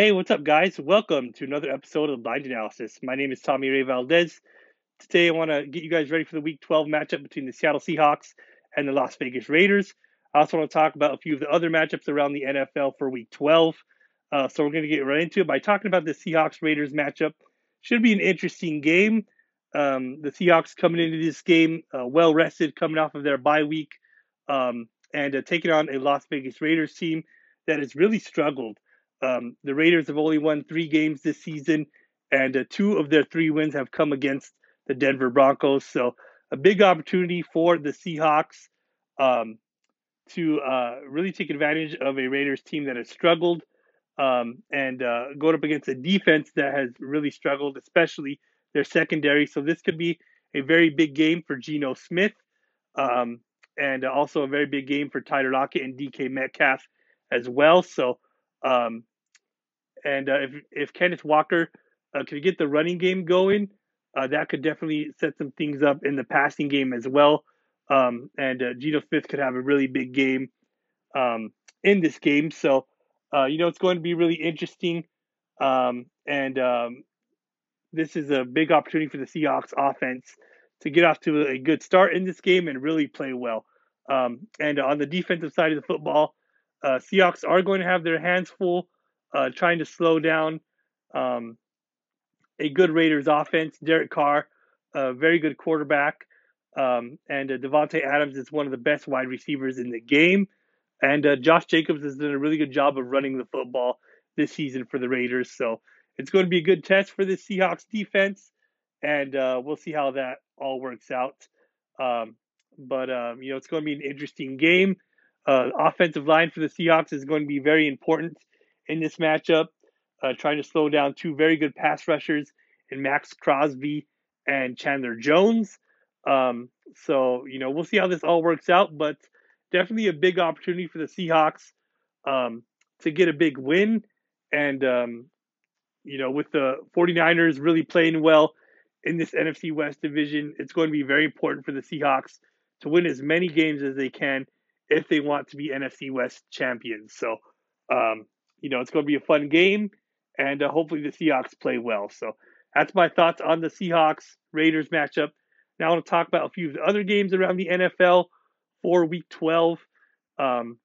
Hey, what's up, guys? Welcome to another episode of Blind Analysis. My name is Tommy Ray Valdez. Today, I want to get you guys ready for the Week 12 matchup between the Seattle Seahawks and the Las Vegas Raiders. I also want to talk about a few of the other matchups around the NFL for Week 12. Uh, so we're going to get right into it by talking about the Seahawks Raiders matchup. Should be an interesting game. Um, the Seahawks coming into this game uh, well rested, coming off of their bye week, um, and uh, taking on a Las Vegas Raiders team that has really struggled. Um, the Raiders have only won three games this season, and uh, two of their three wins have come against the Denver Broncos. So, a big opportunity for the Seahawks um, to uh, really take advantage of a Raiders team that has struggled um, and uh, going up against a defense that has really struggled, especially their secondary. So, this could be a very big game for Geno Smith um, and also a very big game for Tyler Lockett and DK Metcalf as well. So, um, and uh, if if Kenneth Walker uh, could get the running game going, uh, that could definitely set some things up in the passing game as well. Um, and uh, Geno Smith could have a really big game um, in this game. So, uh, you know, it's going to be really interesting. Um, and um, this is a big opportunity for the Seahawks offense to get off to a good start in this game and really play well. Um, and on the defensive side of the football, uh, Seahawks are going to have their hands full uh, trying to slow down um, a good Raiders offense. Derek Carr, a very good quarterback, um, and uh, Davante Adams is one of the best wide receivers in the game. And uh, Josh Jacobs has done a really good job of running the football this season for the Raiders. So it's going to be a good test for the Seahawks defense, and uh, we'll see how that all works out. Um, but um, you know, it's going to be an interesting game. Uh, offensive line for the Seahawks is going to be very important in this matchup, uh, trying to slow down two very good pass rushers in Maxx Crosby and Chandler Jones. Um, so, you know, we'll see how this all works out, but definitely a big opportunity for the Seahawks um, to get a big win. And, um, you know, with the 49ers really playing well in this NFC West division, it's going to be very important for the Seahawks to win as many games as they can if they want to be NFC West champions. So, um, you know, it's going to be a fun game, and uh, hopefully the Seahawks play well. So that's my thoughts on the Seahawks Raiders matchup. Now I want to talk about a few of the other games around the NFL for Week 12. Um,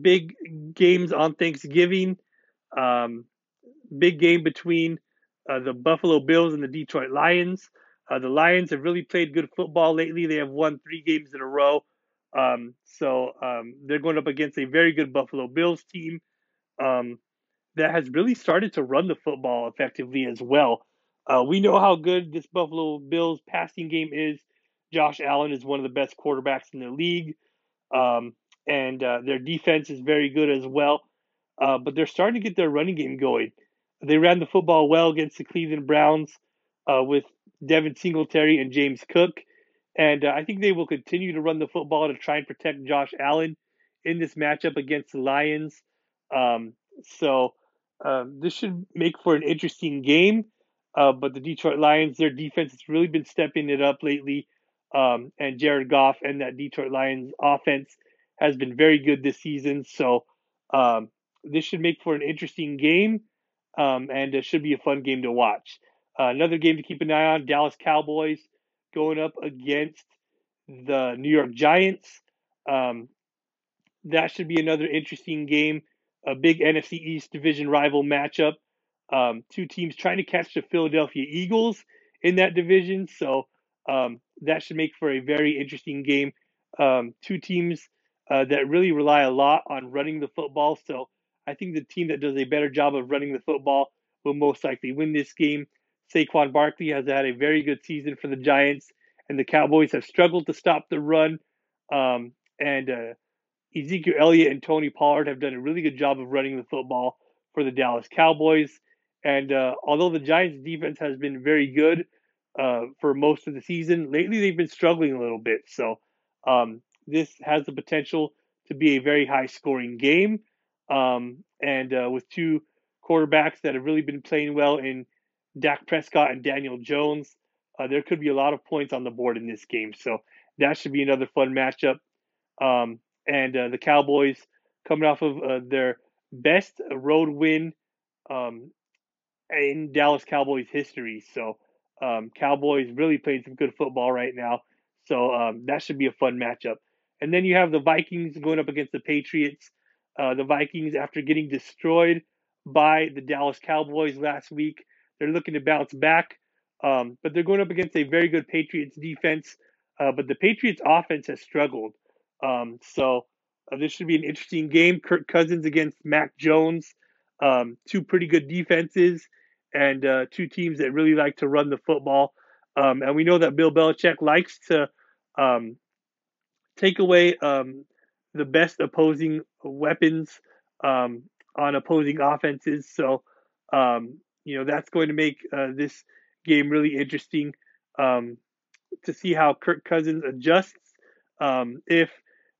big games on Thanksgiving. Um, big game between uh, the Buffalo Bills and the Detroit Lions. Uh, the Lions have really played good football lately. They have won three games in a row. Um, so um, they're going up against a very good Buffalo Bills team um, that has really started to run the football effectively as well. Uh, we know how good this Buffalo Bills passing game is. Josh Allen is one of the best quarterbacks in the league, um, and uh, their defense is very good as well. Uh, but they're starting to get their running game going. They ran the football well against the Cleveland Browns uh, with Devin Singletary and James Cook. And uh, I think they will continue to run the football to try and protect Josh Allen in this matchup against the Lions. Um, so um, this should make for an interesting game. Uh, but the Detroit Lions, their defense has really been stepping it up lately. Um, and Jared Goff and that Detroit Lions offense has been very good this season. So um, this should make for an interesting game, um, and it should be a fun game to watch. Uh, another game to keep an eye on: Dallas Cowboys going up against the New York Giants. Um, that should be another interesting game a big NFC East division rival matchup. Um, two teams trying to catch the Philadelphia Eagles in that division. So um, that should make for a very interesting game. Um, two teams uh, that really rely a lot on running the football. So I think the team that does a better job of running the football will most likely win this game. Saquon Barkley has had a very good season for the Giants, and the Cowboys have struggled to stop the run. Um, and uh, Ezekiel Elliott and Tony Pollard have done a really good job of running the football for the Dallas Cowboys. And uh, although the Giants' defense has been very good uh, for most of the season, lately they've been struggling a little bit. So um, this has the potential to be a very high scoring game. Um, and uh, with two quarterbacks that have really been playing well in Dak Prescott and Daniel Jones, uh, there could be a lot of points on the board in this game. So that should be another fun matchup. Um, and uh, the Cowboys coming off of uh, their best road win um, in Dallas Cowboys history. So um, Cowboys really playing some good football right now. So um, that should be a fun matchup. And then you have the Vikings going up against the Patriots. Uh, the Vikings, after getting destroyed by the Dallas Cowboys last week, they're looking to bounce back. Um, but they're going up against a very good Patriots defense. Uh, but the Patriots offense has struggled. Um, so uh, this should be an interesting game. Kirk Cousins against Mac Jones. Um, two pretty good defenses and uh, two teams that really like to run the football. Um, and we know that Bill Belichick likes to um, take away um, the best opposing weapons um, on opposing offenses. So, um, you know, that's going to make uh, this game really interesting um, to see how Kirk Cousins adjusts if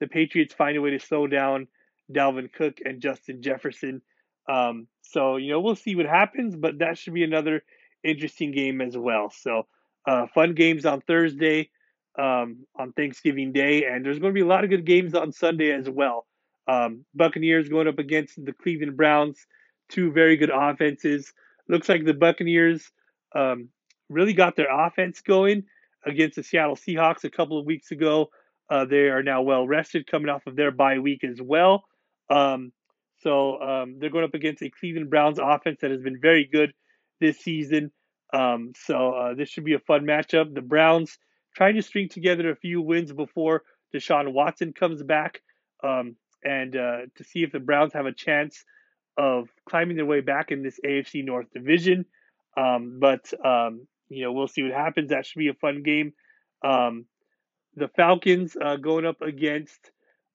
the Patriots find a way to slow down Dalvin Cook and Justin Jefferson. Um, so you know we'll see what happens, but that should be another interesting game as well. So uh, fun games on Thursday, um, on Thanksgiving Day, and there's going to be a lot of good games on Sunday as well. Um, Buccaneers going up against the Cleveland Browns, two very good offenses. Looks like the Buccaneers um, really got their offense going against the Seattle Seahawks a couple of weeks ago. Uh, they are now well rested, coming off of their bye week as well. Um, so um, they're going up against a Cleveland Browns offense that has been very good this season. Um, so uh, this should be a fun matchup. The Browns trying to string together a few wins before Deshaun Watson comes back, um, and uh, to see if the Browns have a chance of climbing their way back in this AFC North division. Um, but um, you know we'll see what happens. That should be a fun game. Um, the Falcons uh, going up against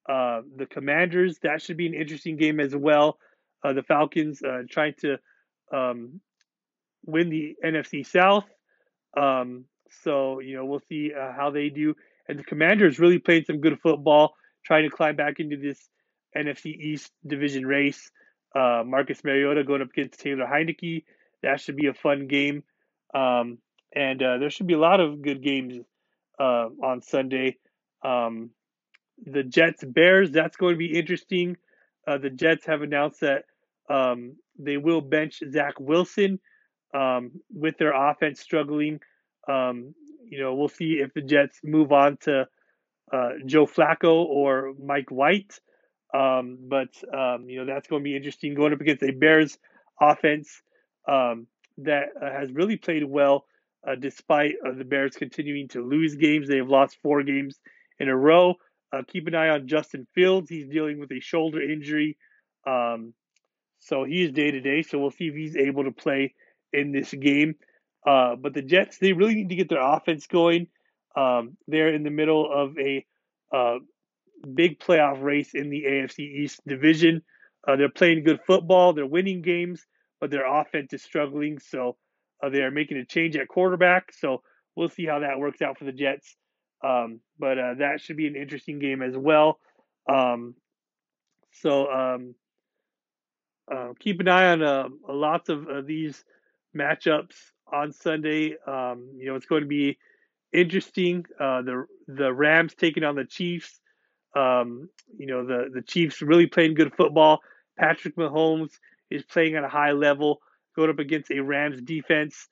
uh, the Commanders. That should be an interesting game as well. Uh, the Falcons uh, trying to um, win the NFC South. Um, so, you know, we'll see uh, how they do. And the Commanders really playing some good football, trying to climb back into this NFC East division race. Uh, Marcus Mariota going up against Taylor Heinicke. That should be a fun game. Um, and there should be a lot of good games on Sunday. Um, the Jets Bears. That's going to be interesting. Uh, the Jets have announced that um, they will bench Zach Wilson um, with their offense struggling. Um, you know, we'll see if the Jets move on to uh, Joe Flacco or Mike White. Um, but um, you know that's going to be interesting going up against a Bears offense that uh, has really played well uh, despite uh, the Bears continuing to lose games. They have lost four games in a row. Uh, keep an eye on Justin Fields. He's dealing with a shoulder injury. Um, so he is day to day. So we'll see if he's able to play in this game. Uh, but the Jets, they really need to get their offense going. Um, they're in the middle of a uh, big playoff race in the AFC East division. Uh, they're playing good football. They're winning games, but their offense is struggling. So uh, they are making a change at quarterback. So we'll see how that works out for the Jets. Um, but uh, that should be an interesting game as well. Um, so um, uh, keep an eye on uh, lots of these matchups on Sunday. Um, you know, it's going to be interesting. Uh, the the Rams taking on the Chiefs. Um, you know, the the Chiefs really playing good football. Patrick Mahomes is playing at a high level, going up against a Rams defense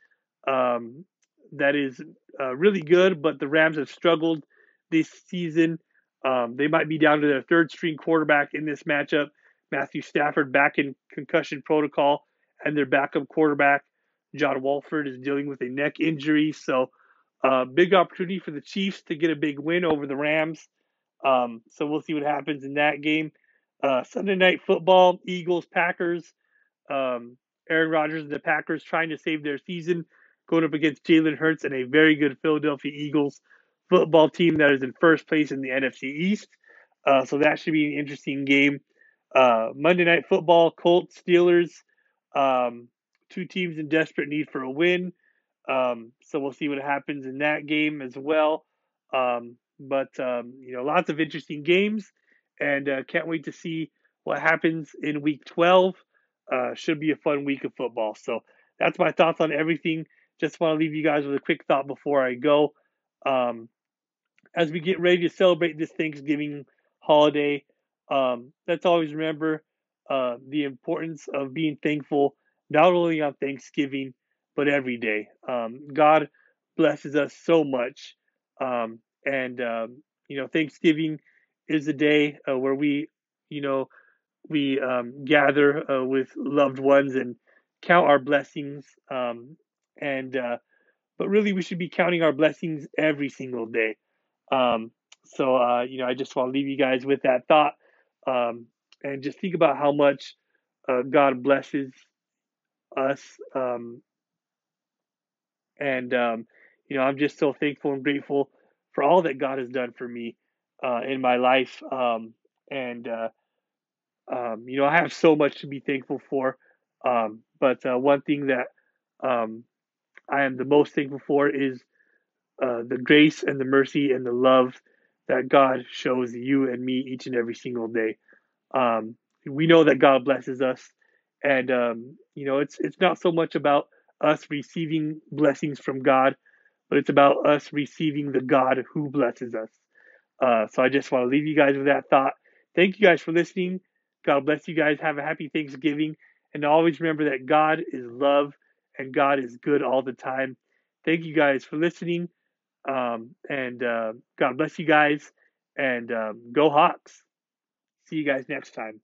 um, that is uh, really good, but the Rams have struggled this season. Um, they might be down to their third string quarterback in this matchup. Matthew Stafford back in concussion protocol, and their backup quarterback, John Wolford, is dealing with a neck injury. So, uh, big opportunity for the Chiefs to get a big win over the Rams. Um, so, we'll see what happens in that game. Uh, Sunday night football, Eagles, Packers. Um, Aaron Rodgers and the Packers trying to save their season going up against Jalen Hurts and a very good Philadelphia Eagles football team that is in first place in the NFC East. Uh, so that should be an interesting game. Uh, Monday Night Football, Colts, Steelers, um, two teams in desperate need for a win. Um, so we'll see what happens in that game as well. Um, but um, you know, lots of interesting games, and uh, can't wait to see what happens in Week 12. Uh, should be a fun week of football. So that's my thoughts on everything just want to leave you guys with a quick thought before I go. Um, as we get ready to celebrate this Thanksgiving holiday, um, let's always remember uh, the importance of being thankful not only on Thanksgiving, but every day. Um, God blesses us so much. Um, and, um, you know, Thanksgiving is a day uh, where we, you know, we um, gather uh, with loved ones and count our blessings. Um, and, uh, but really, we should be counting our blessings every single day. Um, so, uh, you know, I just want to leave you guys with that thought um, and just think about how much uh, God blesses us. Um, and, um, you know, I'm just so thankful and grateful for all that God has done for me uh, in my life. And, uh, um, you know, I have so much to be thankful for. Um, but uh, one thing that um, I am the most thankful for is uh, the grace and the mercy and the love that God shows you and me each and every single day. Um, we know that God blesses us, and um, you know it's it's not so much about us receiving blessings from God, but it's about us receiving the God who blesses us. Uh, so I just want to leave you guys with that thought. Thank you guys for listening. God bless you guys. Have a happy Thanksgiving, and always remember that God is love and God is good all the time. Thank you guys for listening. Um, and uh, God bless you guys. And um, go Hawks. See you guys next time.